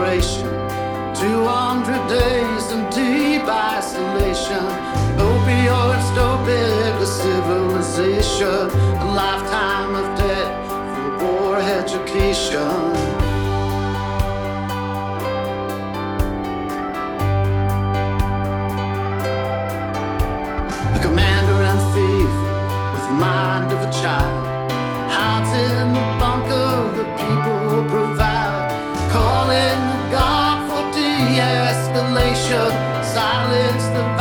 celebration. 200 days in deep isolation. Opioids doped the civilization. A lifetime of debt for poor education. Silence the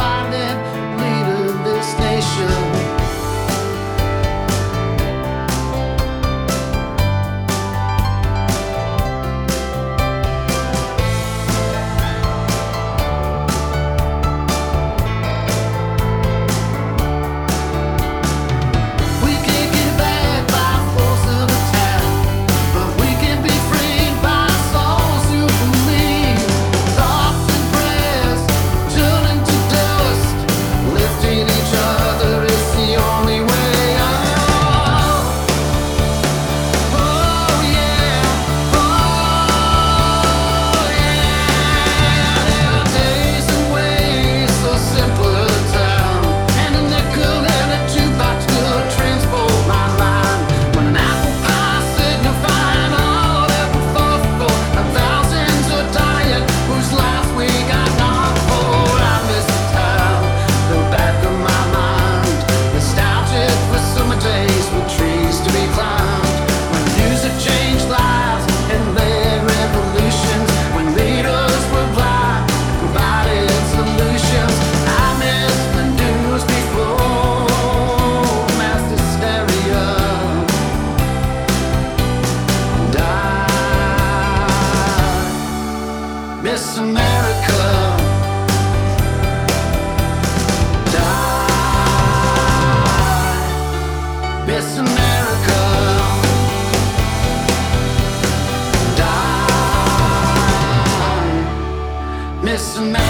Miss America.